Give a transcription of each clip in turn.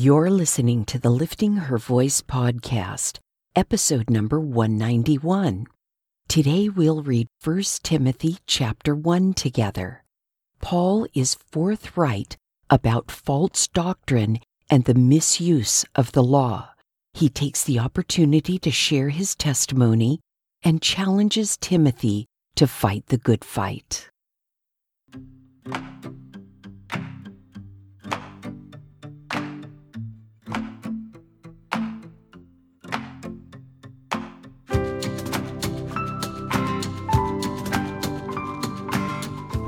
You're listening to the Lifting Her Voice podcast, episode number 191. Today we'll read 1 Timothy chapter 1 together. Paul is forthright about false doctrine and the misuse of the law. He takes the opportunity to share his testimony and challenges Timothy to fight the good fight.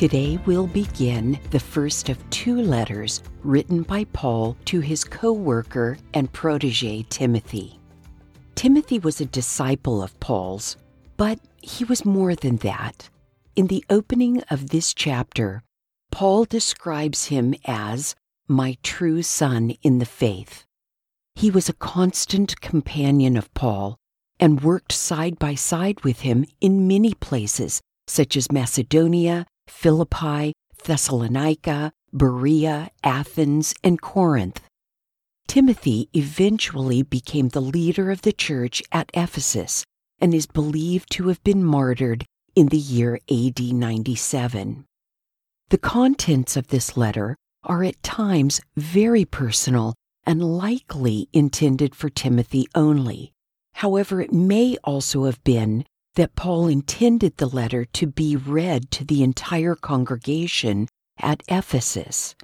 Today we'll begin the first of two letters written by Paul to his co worker and protege Timothy. Timothy was a disciple of Paul's, but he was more than that. In the opening of this chapter, Paul describes him as my true son in the faith. He was a constant companion of Paul and worked side by side with him in many places, such as Macedonia Philippi, Thessalonica, Berea, Athens, and Corinth. Timothy eventually became the leader of the church at Ephesus and is believed to have been martyred in the year AD 97. The contents of this letter are at times very personal and likely intended for Timothy only. However, it may also have been that Paul intended the letter to be read to the entire congregation at Ephesus.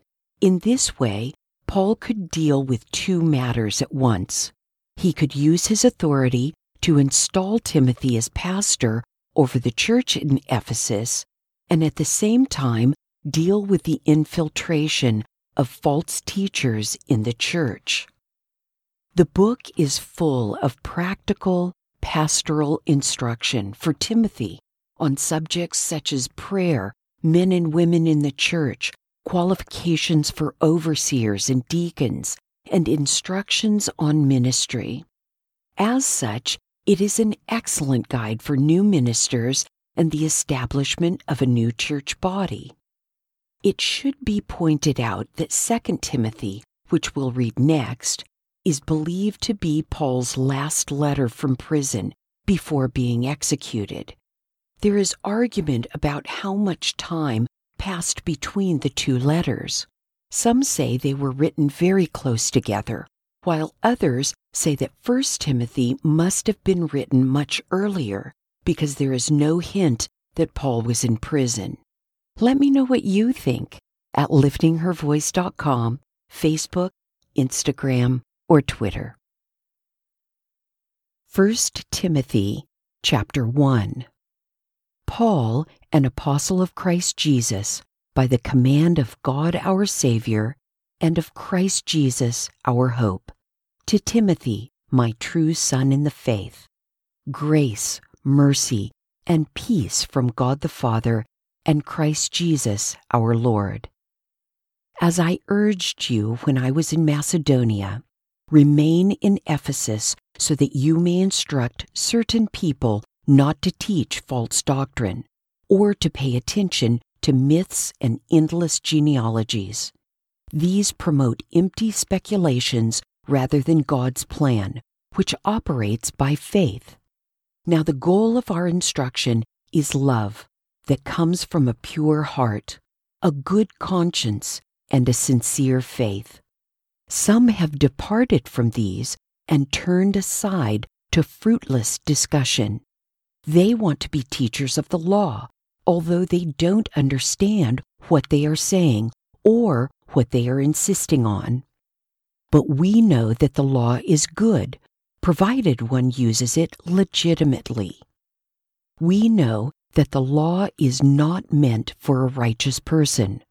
In this way, Paul could deal with two matters at once. He could use his authority to install Timothy as pastor over the church in Ephesus, and at the same time deal with the infiltration of false teachers in the church. The book is full of practical, pastoral instruction for Timothy on subjects such as prayer, men and women in the church, qualifications for overseers and deacons, and instructions on ministry. As such, it is an excellent guide for new ministers and the establishment of a new church body. It should be pointed out that 2 Timothy, which we'll read next, is believed to be Paul's last letter from prison before being executed. There is argument about how much time passed between the two letters. Some say they were written very close together, while others say that 1 Timothy must have been written much earlier because there is no hint that Paul was in prison. Let me know what you think at liftinghervoice.com, Facebook, Instagram, or Twitter. 1 Timothy chapter 1 Paul, an apostle of Christ Jesus, by the command of God our Savior and of Christ Jesus our hope, to Timothy, my true son in the faith, grace, mercy, and peace from God the Father and Christ Jesus our Lord. As I urged you when I was in Macedonia, Remain in Ephesus so that you may instruct certain people not to teach false doctrine or to pay attention to myths and endless genealogies. These promote empty speculations rather than God's plan, which operates by faith. Now, the goal of our instruction is love that comes from a pure heart, a good conscience, and a sincere faith. Some have departed from these, and turned aside to fruitless discussion. They want to be teachers of the law, although they don't understand what they are saying or what they are insisting on. But we know that the law is good, provided one uses it legitimately. We know that the law is not meant for a righteous person,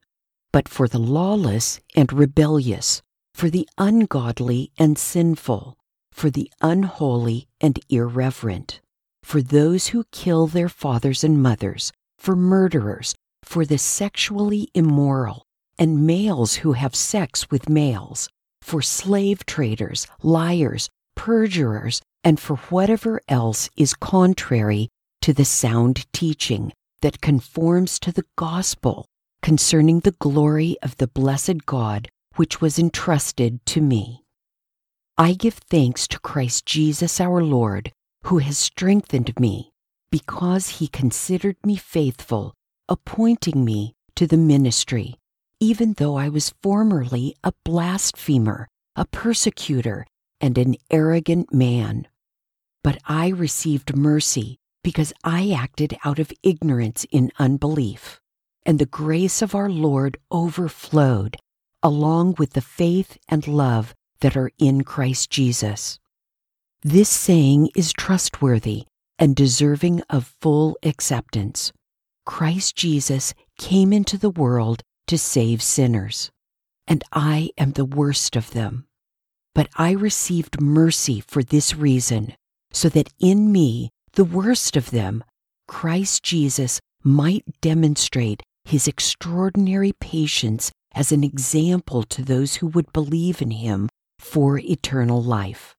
but for the lawless and rebellious, for the ungodly and sinful, for the unholy and irreverent, for those who kill their fathers and mothers, for murderers, for the sexually immoral, and males who have sex with males, for slave traders, liars, perjurers, and for whatever else is contrary to the sound teaching that conforms to the gospel concerning the glory of the blessed God which was entrusted to me. I give thanks to Christ Jesus our Lord, who has strengthened me, because he considered me faithful, appointing me to the ministry, even though I was formerly a blasphemer, a persecutor, and an arrogant man. But I received mercy because I acted out of ignorance in unbelief, and the grace of our Lord overflowed, along with the faith and love that are in Christ Jesus. This saying is trustworthy and deserving of full acceptance. Christ Jesus came into the world to save sinners, and I am the worst of them. But I received mercy for this reason, so that in me, the worst of them, Christ Jesus might demonstrate his extraordinary patience as an example to those who would believe in him for eternal life.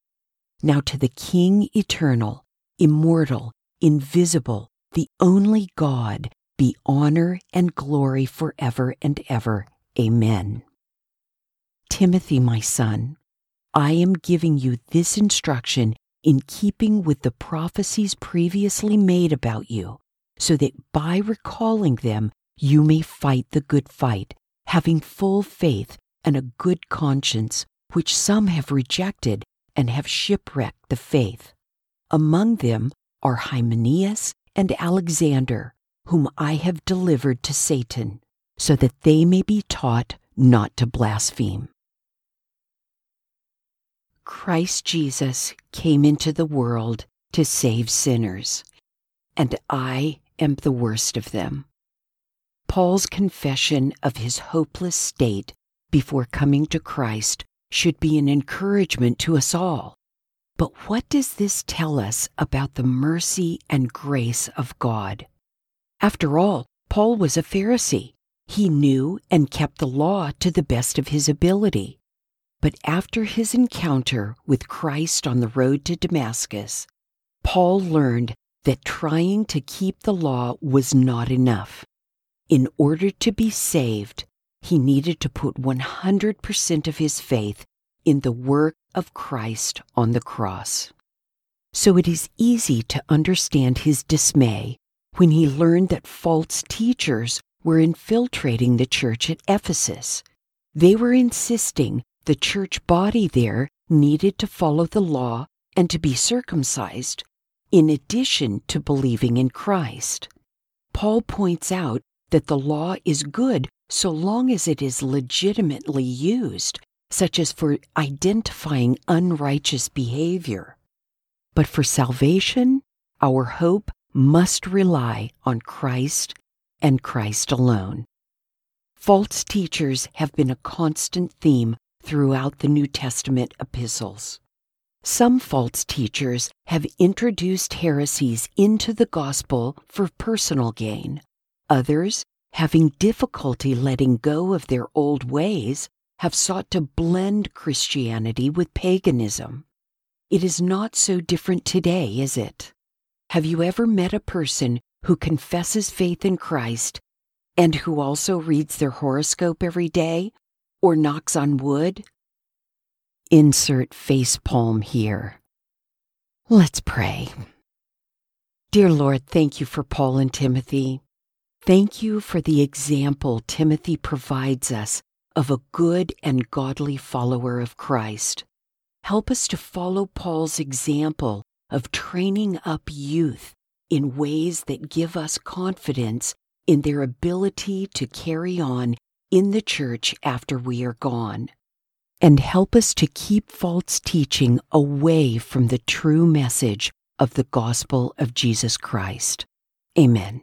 Now to the King eternal, immortal, invisible, the only God, be honor and glory forever and ever. Amen. Timothy, my son, I am giving you this instruction in keeping with the prophecies previously made about you, so that by recalling them you may fight the good fight, having full faith and a good conscience, which some have rejected and have shipwrecked the faith. Among them are Hymenaeus and Alexander, whom I have delivered to Satan, so that they may be taught not to blaspheme. Christ Jesus came into the world to save sinners, and I am the worst of them. Paul's confession of his hopeless state before coming to Christ should be an encouragement to us all. But what does this tell us about the mercy and grace of God? After all, Paul was a Pharisee. He knew and kept the law to the best of his ability. But after his encounter with Christ on the road to Damascus, Paul learned that trying to keep the law was not enough. In order to be saved, he needed to put 100% of his faith in the work of Christ on the cross. So it is easy to understand his dismay when he learned that false teachers were infiltrating the church at Ephesus. They were insisting the church body there needed to follow the law and to be circumcised, in addition to believing in Christ. Paul points out that the law is good so long as it is legitimately used, such as for identifying unrighteous behavior. But for salvation, our hope must rely on Christ and Christ alone. False teachers have been a constant theme throughout the New Testament epistles. Some false teachers have introduced heresies into the gospel for personal gain. Others, having difficulty letting go of their old ways, have sought to blend Christianity with paganism. It is not so different today, is it? Have you ever met a person who confesses faith in Christ and who also reads their horoscope every day or knocks on wood? Insert face palm here. Let's pray. Dear Lord, thank you for Paul and Timothy. Thank you for the example Timothy provides us of a good and godly follower of Christ. help us to follow Paul's example of training up youth in ways that give us confidence in their ability to carry on in the church after we are gone. And help us to keep false teaching away from the true message of the gospel of Jesus Christ. Amen.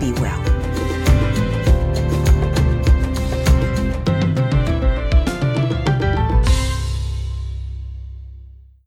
Be well.